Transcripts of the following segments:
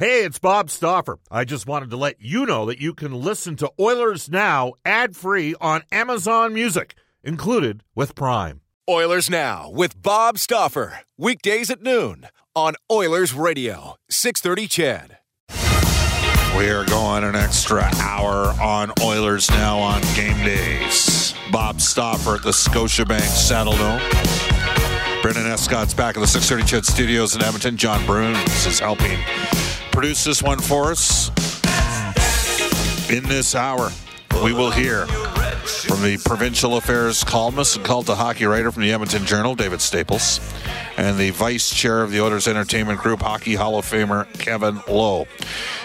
Hey, it's Bob Stauffer. I just wanted to let you know that you can listen to Oilers Now ad free on Amazon Music, included with Prime. Oilers Now with Bob Stauffer. Weekdays at noon on Oilers Radio, 630 CHED. We are going an extra hour on Oilers Now on game days. Bob Stauffer at the Scotiabank Saddledome. Brendan Escott's back at the 630 CHED Studios in Edmonton. John Bruns is helping produce this one for us. In this hour, we will hear from the provincial affairs columnist and cult of hockey writer from the Edmonton Journal, David Staples, and the vice chair of the Oilers Entertainment Group, Hockey Hall of Famer Kevin Lowe.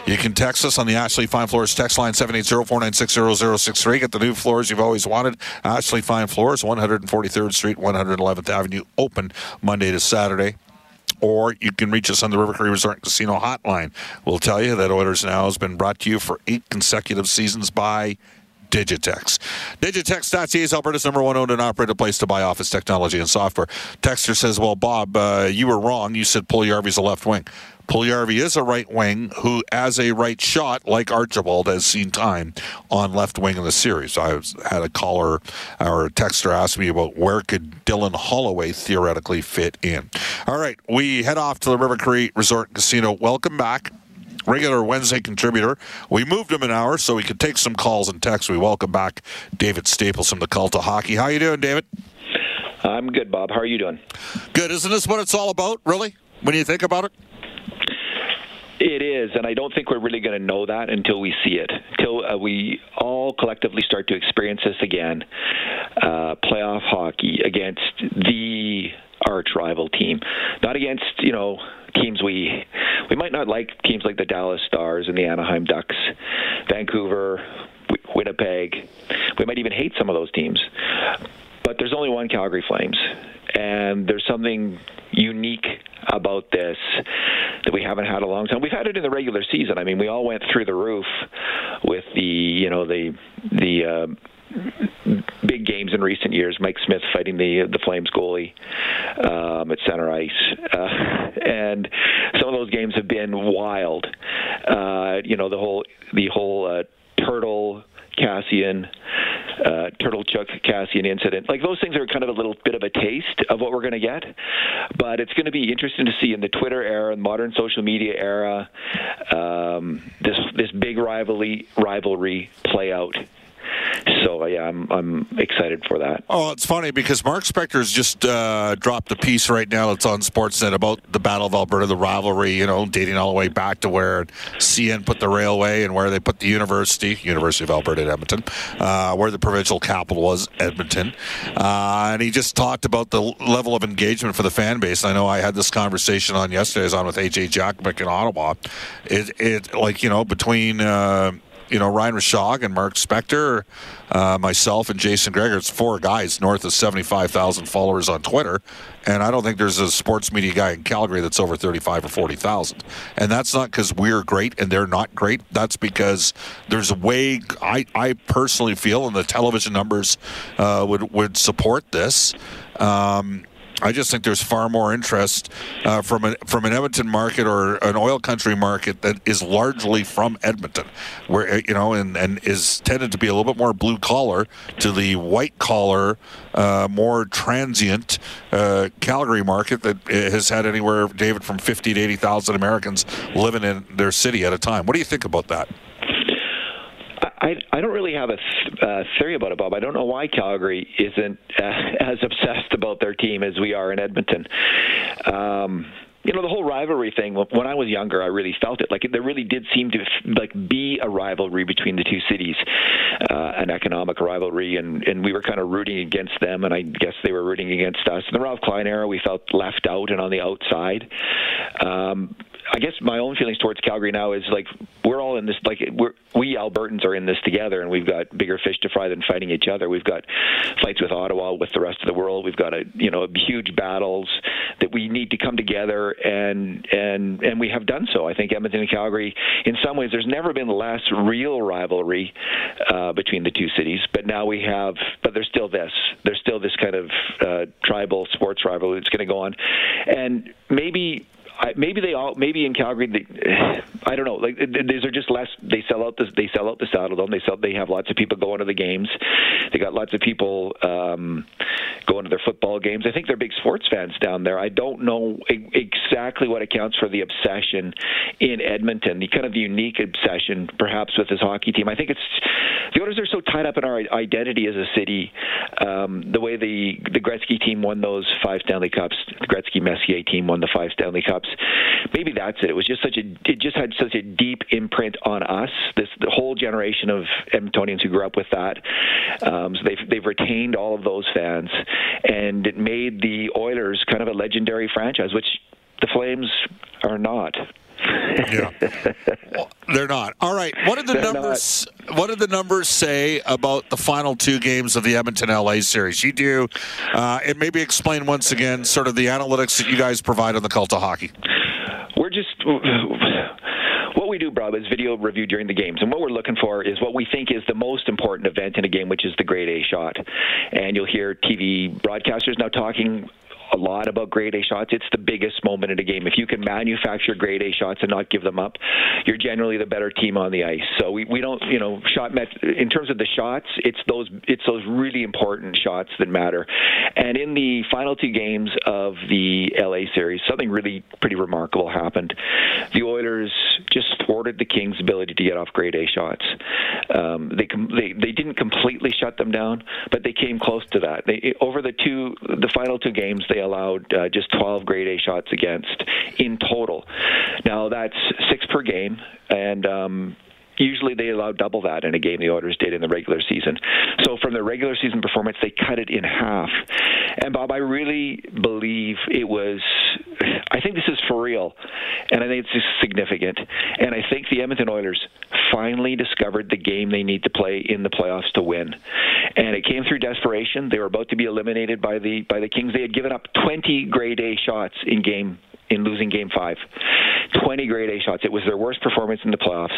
You can text us on the Ashley Fine Floors text line 780-496-0063. Get the new floors you've always wanted. Ashley Fine Floors, 143rd Street, 111th Avenue, open Monday to Saturday or you can reach us on the River Cree Resort and Casino hotline. We'll tell you that Oilers Now has been brought to you for eight consecutive seasons by Digitex. Digitex.ca is Alberta's number one owned and operated place to buy office technology and software. Texter says, Well, Bob, uh, you were wrong. You said Puljujarvi's a left wing. Puljujarvi is a right wing who, as a right shot, like Archibald, has seen time on left wing in the series. I had a caller or a texter ask me about where could Dylan Holloway theoretically fit in. All right, we head off to the River Cree Resort Casino. Welcome back regular Wednesday contributor. We moved him an hour so we could take some calls and texts. We welcome back David Staples from the Cult of Hockey. How you doing, David? I'm good, Bob. How are you doing? Good. Isn't this what it's all about, really, when you think about it? It is, and I don't think we're really going to know that until we see it, until uh, we all collectively start to experience this again. Uh, playoff hockey against the arch rival team, not against you know teams we we might not like teams like the Dallas Stars and the Anaheim Ducks, Vancouver, Winnipeg. We might even hate some of those teams, but there's only one Calgary Flames, and there's something unique about this that we haven't had a long time. We've had it in the regular season. I mean, we all went through the roof with the you know the the. Uh, big games in recent years. Mike Smith fighting the the Flames goalie um, at center ice, uh, and some of those games have been wild. Uh, you know the whole the whole uh, turtle Kassian. uh, Turtle Tkachuk Kassian incident. Like those things are kind of a little bit of a taste of what we're going to get, but it's going to be interesting to see in the Twitter era, modern social media era, um, this this big rivalry rivalry play out so yeah, I'm I'm excited for that. Oh, it's funny because Mark Spector's just uh, dropped a piece right now. It's on Sportsnet about the Battle of Alberta, the rivalry. You know, dating all the way back to where CN put the railway and where they put the university, University of Alberta at Edmonton, uh, where the provincial capital was, Edmonton. Uh, and he just talked about the level of engagement for the fan base. I know I had this conversation on yesterday. I was on with AJ Jackmick in Ottawa. It, it like you know between uh, you know, Ryan Rishaug and Mark Spector, uh, myself and Jason Gregor. It's four guys north of 75,000 followers on Twitter. And I don't think there's a sports media guy in Calgary that's over 35 or 40,000. And that's not because we're great and they're not great. That's because there's a way I, I personally feel, and the television numbers uh, would, would support this. Um, I just think there's far more interest uh, from an from an Edmonton market or an oil country market that is largely from Edmonton, where uh, you know and, and is tended to be a little bit more blue collar to the white collar, uh, more transient uh, Calgary market that uh, has had anywhere, David, from fifty to eighty thousand Americans living in their city at a time. What do you think about that? I, I don't really have a th- uh, theory about it, Bob. I don't know why Calgary isn't uh, as obsessed about their team as we are in Edmonton. Um, you know the whole rivalry thing when i was younger i really felt it like there really did seem to like be a rivalry between the two cities uh, an economic rivalry and and we were kind of rooting against them and i guess they were rooting against us in the ralph klein era we felt left out and on the outside um, I guess my own feelings towards Calgary now is like we're all in this like we're we Albertans are in this together and we've got bigger fish to fry than fighting each other. We've got fights with Ottawa with the rest of the world. We've got a you know huge battles that we need to come together and and and we have done so. I think Edmonton and Calgary in some ways there's never been less real rivalry uh, between the two cities, but now we have but there's still this there's still this kind of uh, tribal sports rivalry that's going to go on, and maybe I, maybe they all maybe in Calgary they, I don't know. Like these are just less they sell out the they sell out the Saddledome they sell they have lots of people going to the games. They got lots of people um, going to their football games. I think they're big sports fans down there. I don't know exactly what accounts for the obsession in Edmonton the kind of unique obsession perhaps with this hockey team. I think it's the owners are so tied up in our identity as a city um, the way the the Gretzky team won those five Stanley Cups the Gretzky Messier team won the five Stanley Cups maybe that's it. It was just such a it just had such a deep imprint on us. This the whole generation of Edmontonians who grew up with that. Um, so they've they've retained all of those fans, and it made the Oilers kind of a legendary franchise, which the Flames are not. Yeah, well, they're not. All right. What did the they're numbers? Not. What did the numbers say about the final two games of the Edmonton LA series? You do, uh, and maybe explain once again sort of the analytics that you guys provide on the cult of hockey we're just what we do, Bob, is video review during the games, and what we're looking for is what we think is the most important event in a game, which is the grade A shot. And you'll hear TV broadcasters now talking a lot about grade A shots. It's the biggest moment in a game. If you can manufacture grade A shots and not give them up, you're generally the better team on the ice. So we, we don't, you know, shot met in terms of the shots, it's those it's those really important shots that matter. And in the final two games of the LA series, something really pretty remarkable happened. The Oilers just thwarted the Kings' ability to get off grade A shots. Um, they, they they didn't completely shut them down, but they came close to that. They over the two the final two games they allowed uh, just 12 grade A shots against in total. Now that's six per game, and um, usually they allow double that in a game the Oilers did in the regular season. So from the regular season performance, they cut it in half. And Bob, I really believe it was. I think this is for real, and I think it's significant. And I think the Edmonton Oilers finally discovered the game they need to play in the playoffs to win. And it came through desperation. They were about to be eliminated by the by the Kings. They had given up 20 grade A shots in game in losing game five. 20 grade A shots. It was their worst performance in the playoffs.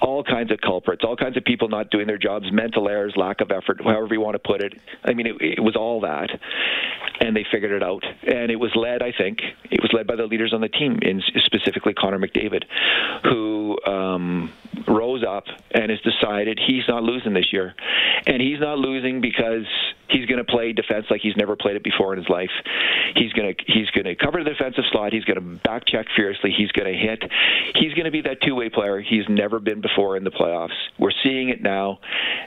All kinds of culprits, all kinds of people not doing their jobs, mental errors, lack of effort, however you want to put it. I mean, it, it was all that. And they figured it out. And it was led, I think, it was led by the leaders on the team, in specifically Connor McDavid, who um, rose up and has decided he's not losing this year. And he's not losing because he's going to play defense like he's never played it before in his life. He's going to he's going to cover the defensive slot. He's going to back check fiercely. He's going to hit. He's going to be that two way player he's never been before in the playoffs. We're seeing it now,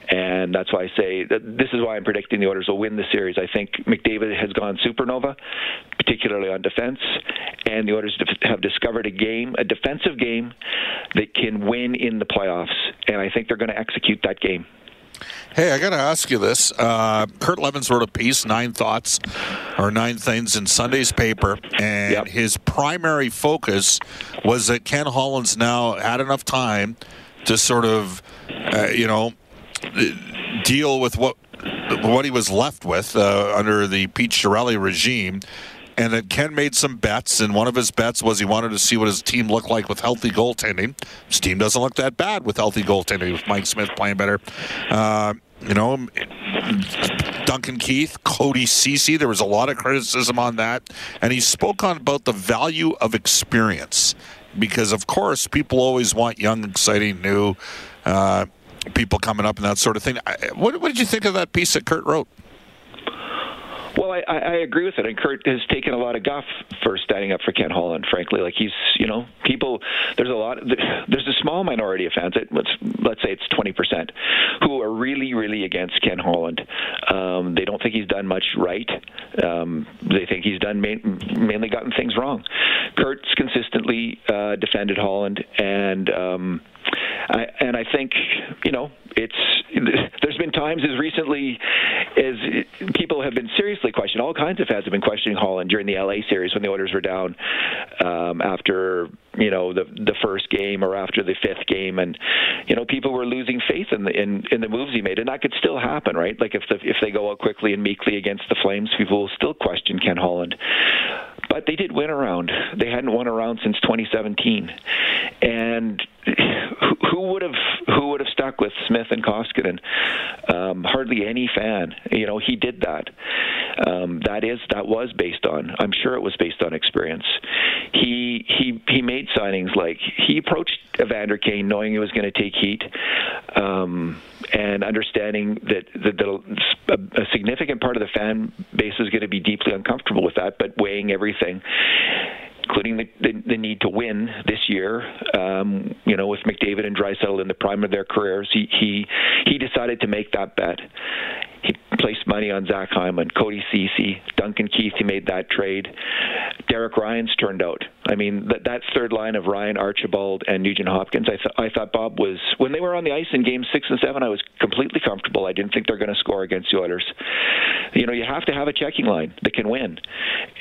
and that's why I say this is why I'm predicting the Oilers will win the series. I think McDavid has gone supernova, particularly on defense, and the Oilers have discovered a game, a defensive game that can win in the playoffs, and I think they're going to execute that game. Hey, I got to ask you this. Uh, Kurt Leavins wrote a piece, Nine Thoughts or Nine Things, in Sunday's paper, and yep. his primary focus was that Ken Holland's now had enough time to sort of, uh, you know, deal with what what he was left with uh, under the Pete Chiarelli regime and that Ken made some bets, and one of his bets was he wanted to see what his team looked like with healthy goaltending. His team doesn't look that bad with healthy goaltending, with Mike Smith playing better. Uh, you know, Duncan Keith, Cody Ceci, there was a lot of criticism on that, and he spoke on about the value of experience because, of course, people always want young, exciting, new uh, people coming up and that sort of thing. What, what did you think of that piece that Kurt wrote? I, I agree with it, and Kurt has taken a lot of guff for standing up for Ken Holland. Frankly, like he's, you know, people. There's a lot. There's a small minority of fans. Let's let's say it's 20 percent who are really, really against Ken Holland. Um, they don't think he's done much right. Um, they think he's done main, mainly gotten things wrong. Kurt's consistently uh, defended Holland, and um, I, and I think you know it's there's been times as recently as people have been seriously questioned. All kinds of fans have been questioning Holland during the LA series when the Oilers were down um, after you know the the first game or after the fifth game, and you know people were losing faith in the in, in the moves he made, and that could still happen, right? Like if the if they go out quickly and meekly against the Flames, people will still question Ken Holland but they did win around. They hadn't won around since 2017, and who would have who would have stuck with Smith and Koskinen. Um, hardly any fan, you know, he did that. Um, that is that was based on. I'm sure it was based on experience. He he he made signings like he approached Evander Kane knowing he was going to take heat, um, and understanding that, that, a, a significant part of the fan base is going to be deeply uncomfortable with that, but weighing everything including the, the, the, need to win this year. Um, you know, with McDavid and Draisaitl in the prime of their careers, he he he decided to make that bet. He placed money on Zach Hyman, Cody Ceci, Duncan Keith. He made that trade. Derek Ryan's turned out. I mean, that that third line of Ryan Archibald and Nugent Hopkins. I thought I thought Bob was when they were on the ice in Games six and seven. I was completely comfortable. I didn't think they're going to score against the Oilers. You know, you have to have a checking line that can win.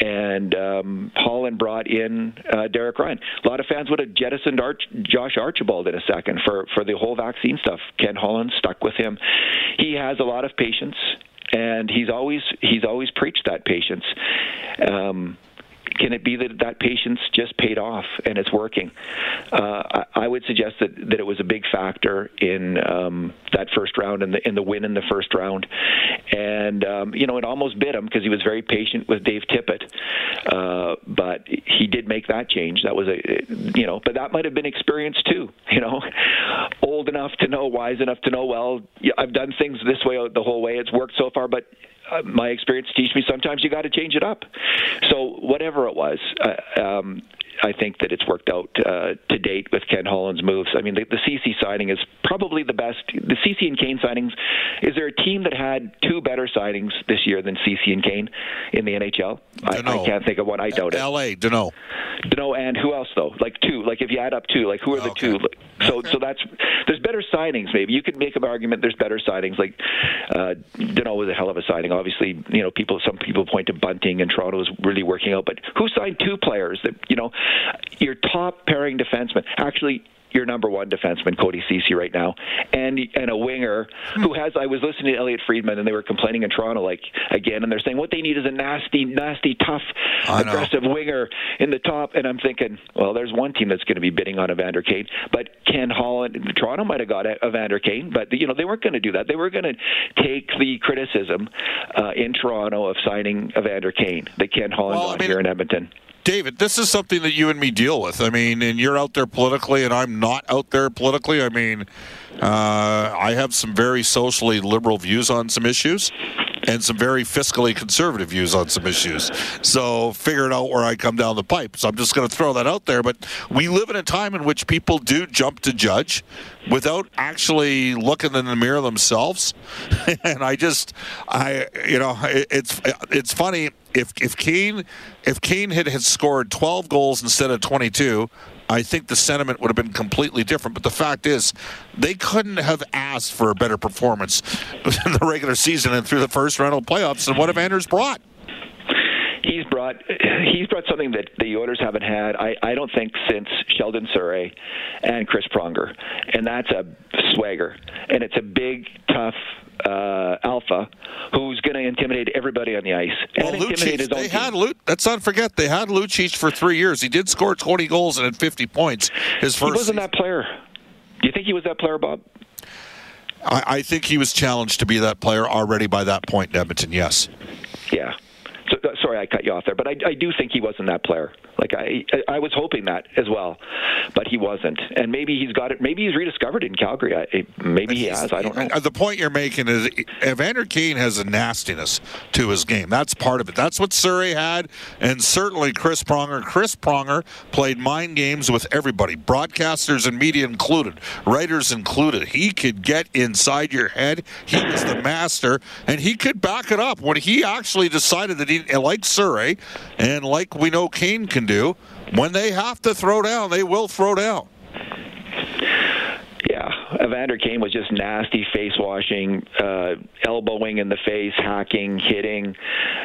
And um, Holland brought in uh, Derek Ryan. A lot of fans would have jettisoned Arch- Josh Archibald in a second for for the whole vaccine stuff. Ken Holland stuck with him. He has a lot of patience and he's always he's always preached that patience. Um, can it be that that patience just paid off and it's working? Uh, I, I, would suggest that, that it was a big factor in um, that first round and the, in the win in the first round. And, um, you know, it almost bit him because he was very patient with Dave Tippett. Uh, but he did make that change. That was a, you know, but that might have been experience too, you know, old enough to know, wise enough to know, well, I've done things this way the whole way. It's worked so far, but uh, my experience teach me sometimes you got to change it up. So whatever it was, uh, um, I think that it's worked out uh, to date with Ken Holland's moves. I mean, the, the Ceci signing is probably the best. The Ceci and Kane signings. Is there a team that had two better signings this year than Ceci and Kane in the NHL? I, I, can't think of one. I doubt it. L.A. Danault. Danault and who else though? Like two. Like if you add up two, like who are the okay. two? So so that's there's better signings. Maybe you could make an argument. There's better signings. Like uh, Danault was a hell of a signing. Obviously, you know people. Some people point to Bunting and Toronto is really working out. But who signed two players that you know? Your top pairing defenseman. Actually, your number one defenseman, Cody Ceci, right now, and and a winger who has. I was listening to Elliot Friedman, and they were complaining in Toronto, like again, and they're saying what they need is a nasty, nasty, tough, aggressive winger in the top. And I'm thinking, well, there's one team that's going to be bidding on Evander Kane, but Ken Holland, Toronto might have got Evander Kane, but you know they weren't going to do that. They were going to take the criticism uh, in Toronto of signing Evander Kane that Ken Holland well, got I mean, here in Edmonton. David, this is something that you and me deal with. I mean, and you're out there politically, and I'm not out there politically. I mean, uh, I have some very socially liberal views on some issues and some very fiscally conservative views on some issues. So figure it out where I come down the pipe. So I'm just going to throw that out there. But we live in a time in which people do jump to judge without actually looking in the mirror themselves. and I just, I, you know, it's it's funny if if Kane if Kane had, had scored 12 goals instead of 22, I think the sentiment would have been completely different. But the fact is, they couldn't have asked for a better performance in the regular season and through the first round of playoffs than what Evander's brought he's brought he's brought something that the Oilers haven't had. I, I don't think since Sheldon Souray and Chris Pronger, and that's a swagger, and it's a big, tough uh, alpha who's going to intimidate everybody on the ice and well, intimidate Lucic, his they team. Had Lu- let's not forget they had Lucic for three years. He did score 20 goals and had 50 points. His first. He wasn't that player. Do you think he was that player, Bob? I, I think he was challenged to be that player already by that point in Edmonton. Yes. Yeah. I cut you off there, but I, I do think he wasn't that player. Like I, I was hoping that as well, but he wasn't. And maybe he's got it. Maybe he's rediscovered in Calgary. I, maybe he has. I don't know. The point you're making is Evander Kane has a nastiness to his game. That's part of it. That's what Souray had, and certainly Chris Pronger. Chris Pronger played mind games with everybody, broadcasters and media included, writers included. He could get inside your head. He was the master, and he could back it up when he actually decided that he, like Souray, and like we know Kane can do. When they have to throw down, they will throw down. Yeah, Evander Kane was just nasty face washing, uh, elbowing in the face, hacking, hitting,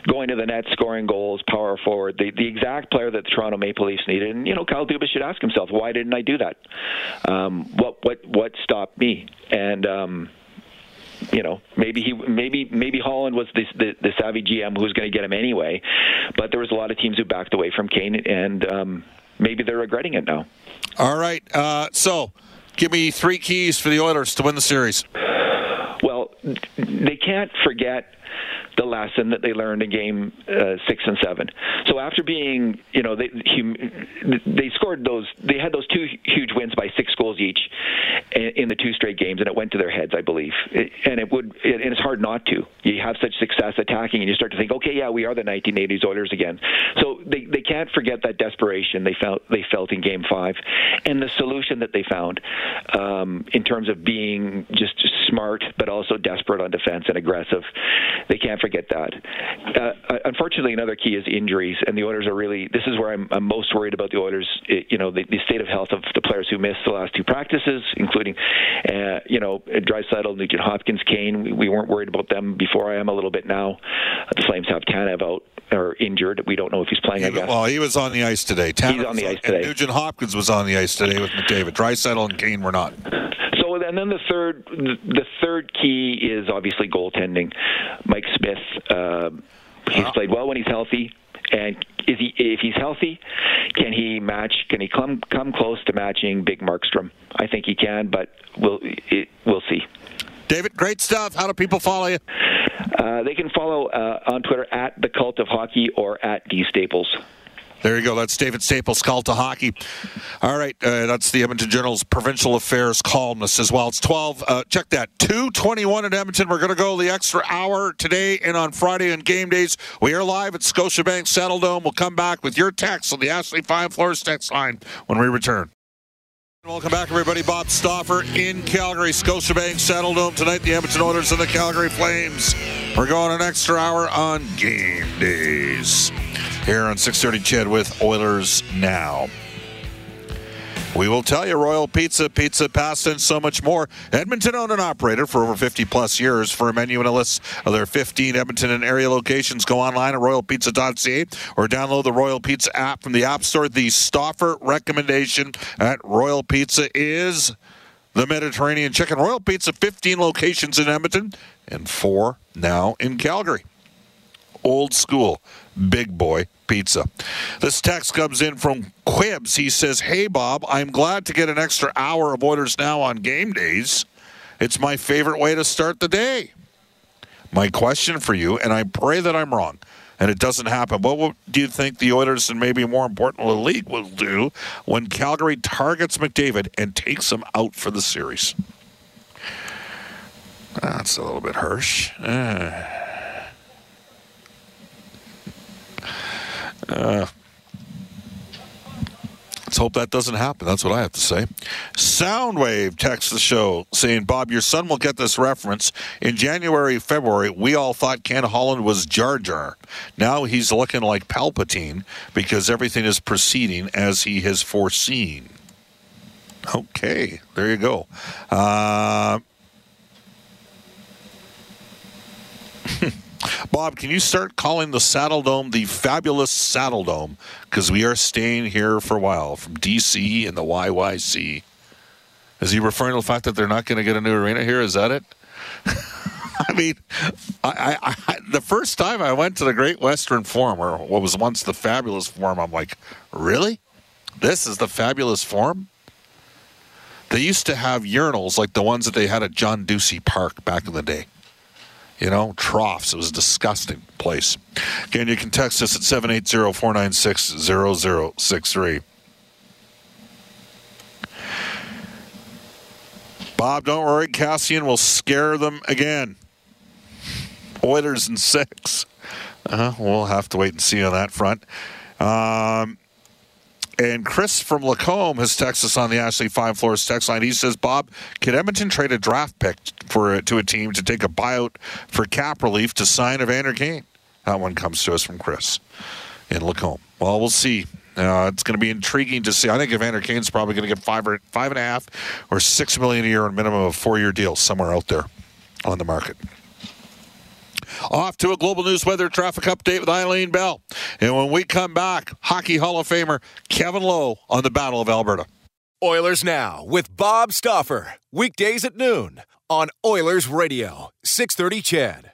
going to the net, scoring goals, power forward. The, the exact player that the Toronto Maple Leafs needed. And, you know, Kyle Dubas should ask himself, why didn't I do that? Um, what, what, what stopped me? And, um, you know, maybe he, maybe, maybe Holland was the, the, the savvy GM who was going to get him anyway. But there was a lot of teams who backed away from Kane, and um, maybe they're regretting it now. All right. Uh, so Give me three keys for the Oilers to win the series. Well, they can't forget the lesson that they learned in game uh, six and seven. So after being, you know, they they scored those, they had those two huge wins by six goals each in the two straight games, and it went to their heads, I believe. And it would, and it's hard not to. You have such success attacking, and you start to think, okay, yeah, we are the 1980s Oilers again. So they they can't forget that desperation they felt they felt in Game Five, and the solution that they found um, in terms of being just, smart but also desperate on defense and aggressive. They can't forget that. Uh, unfortunately, another key is injuries, and the Oilers are really. This is where I'm, I'm most worried about the Oilers. You know, the, the, state of health of the players who missed the last two practices, including, uh, you know, Draisaitl, Nugent Hopkins, Kane. We, we, weren't worried about them before. I am a little bit now. The Flames have Tanev out or injured. We don't know if he's playing. I guess. Well, he was on the ice today. Tanev he's on the ice today. Nugent Hopkins was on the ice today with McDavid. Draisaitl and Kane were not and then the third the third key is obviously goaltending. Mike Smith, uh, he's played well when he's healthy. And is he if he's healthy, can he match? Can he come come close to matching Big Markstrom? I think he can, but we'll it, we'll see. David, great stuff. How do people follow you? Uh, they can follow uh, on Twitter at the Cult of Hockey or at D Staples. There you go. That's David Staples, Cult of Hockey. All right, uh, that's the Edmonton Journal's provincial affairs columnist as well. It's 12. Uh, check that. 221 in Edmonton. We're going to go the extra hour today and on Friday and game days. We are live at Scotiabank Saddledome. We'll come back with your text on the Ashley Fine Floors text line when we return. Welcome back, everybody. Bob Stauffer in Calgary, Scotiabank Saddledome tonight. The Edmonton Oilers and the Calgary Flames. We're going an extra hour on game days here on 6:30 CHED with Oilers Now. We will tell you Royal Pizza, Pizza Pasta, and so much more. Edmonton owned and operated for over 50 plus years. For a menu and a list of their 15 Edmonton and area locations, go online at royalpizza.ca or download the Royal Pizza app from the App Store. The Stauffer recommendation at Royal Pizza is the Mediterranean Chicken. Royal Pizza, 15 locations in Edmonton and four now in Calgary. Old school, big boy pizza. This text comes in from Quibs. He says, Hey, Bob, I'm glad to get an extra hour of Oilers Now on game days. It's my favorite way to start the day. My question for you, and I pray that I'm wrong, and it doesn't happen. What do you think the Oilers, and maybe more importantly, the league, will do when Calgary targets McDavid and takes him out for the series? That's a little bit harsh. Uh. Let's hope that doesn't happen. That's what I have to say. Soundwave texts the show saying, Bob, your son will get this reference. In January, February, we all thought Ken Holland was Jar Jar. Now he's looking like Palpatine because everything is proceeding as he has foreseen. Okay, there you go. Uh, Bob, can you start calling the Saddle Dome the fabulous Saddle Dome? Because we are staying here for a while from DC and the YYC. Is he referring to the fact that they're not going to get a new arena here? Is that it? I mean, I, I, I, the first time I went to the Great Western Forum, or what was once the Fabulous Forum, I'm like, really? This is the Fabulous Forum? They used to have urinals like the ones that they had at John Ducey Park back in the day you know, troughs. It was a disgusting place. Again, you can text us at 780 496 0063. Bob, don't worry. Kassian will scare them again. Oilers in six. Uh, we'll have to wait and see on that front. Um, and Chris from Lacombe has texted us on the Ashley Fine Floors text line. He says, Bob, could Edmonton trade a draft pick for to a team to take a buyout for cap relief to sign Evander Kane? That one comes to us from Chris in Lacombe. Well, we'll see. Uh, it's going to be intriguing to see. I think Evander Kane's probably going to get five or five and a half or six million a year on minimum of four year deal somewhere out there on the market. Off to a global news weather traffic update with Eileen Bell. And when we come back, Hockey Hall of Famer Kevin Lowe on the Battle of Alberta. Oilers Now with Bob Stauffer. Weekdays at noon on Oilers Radio, 630 CHED.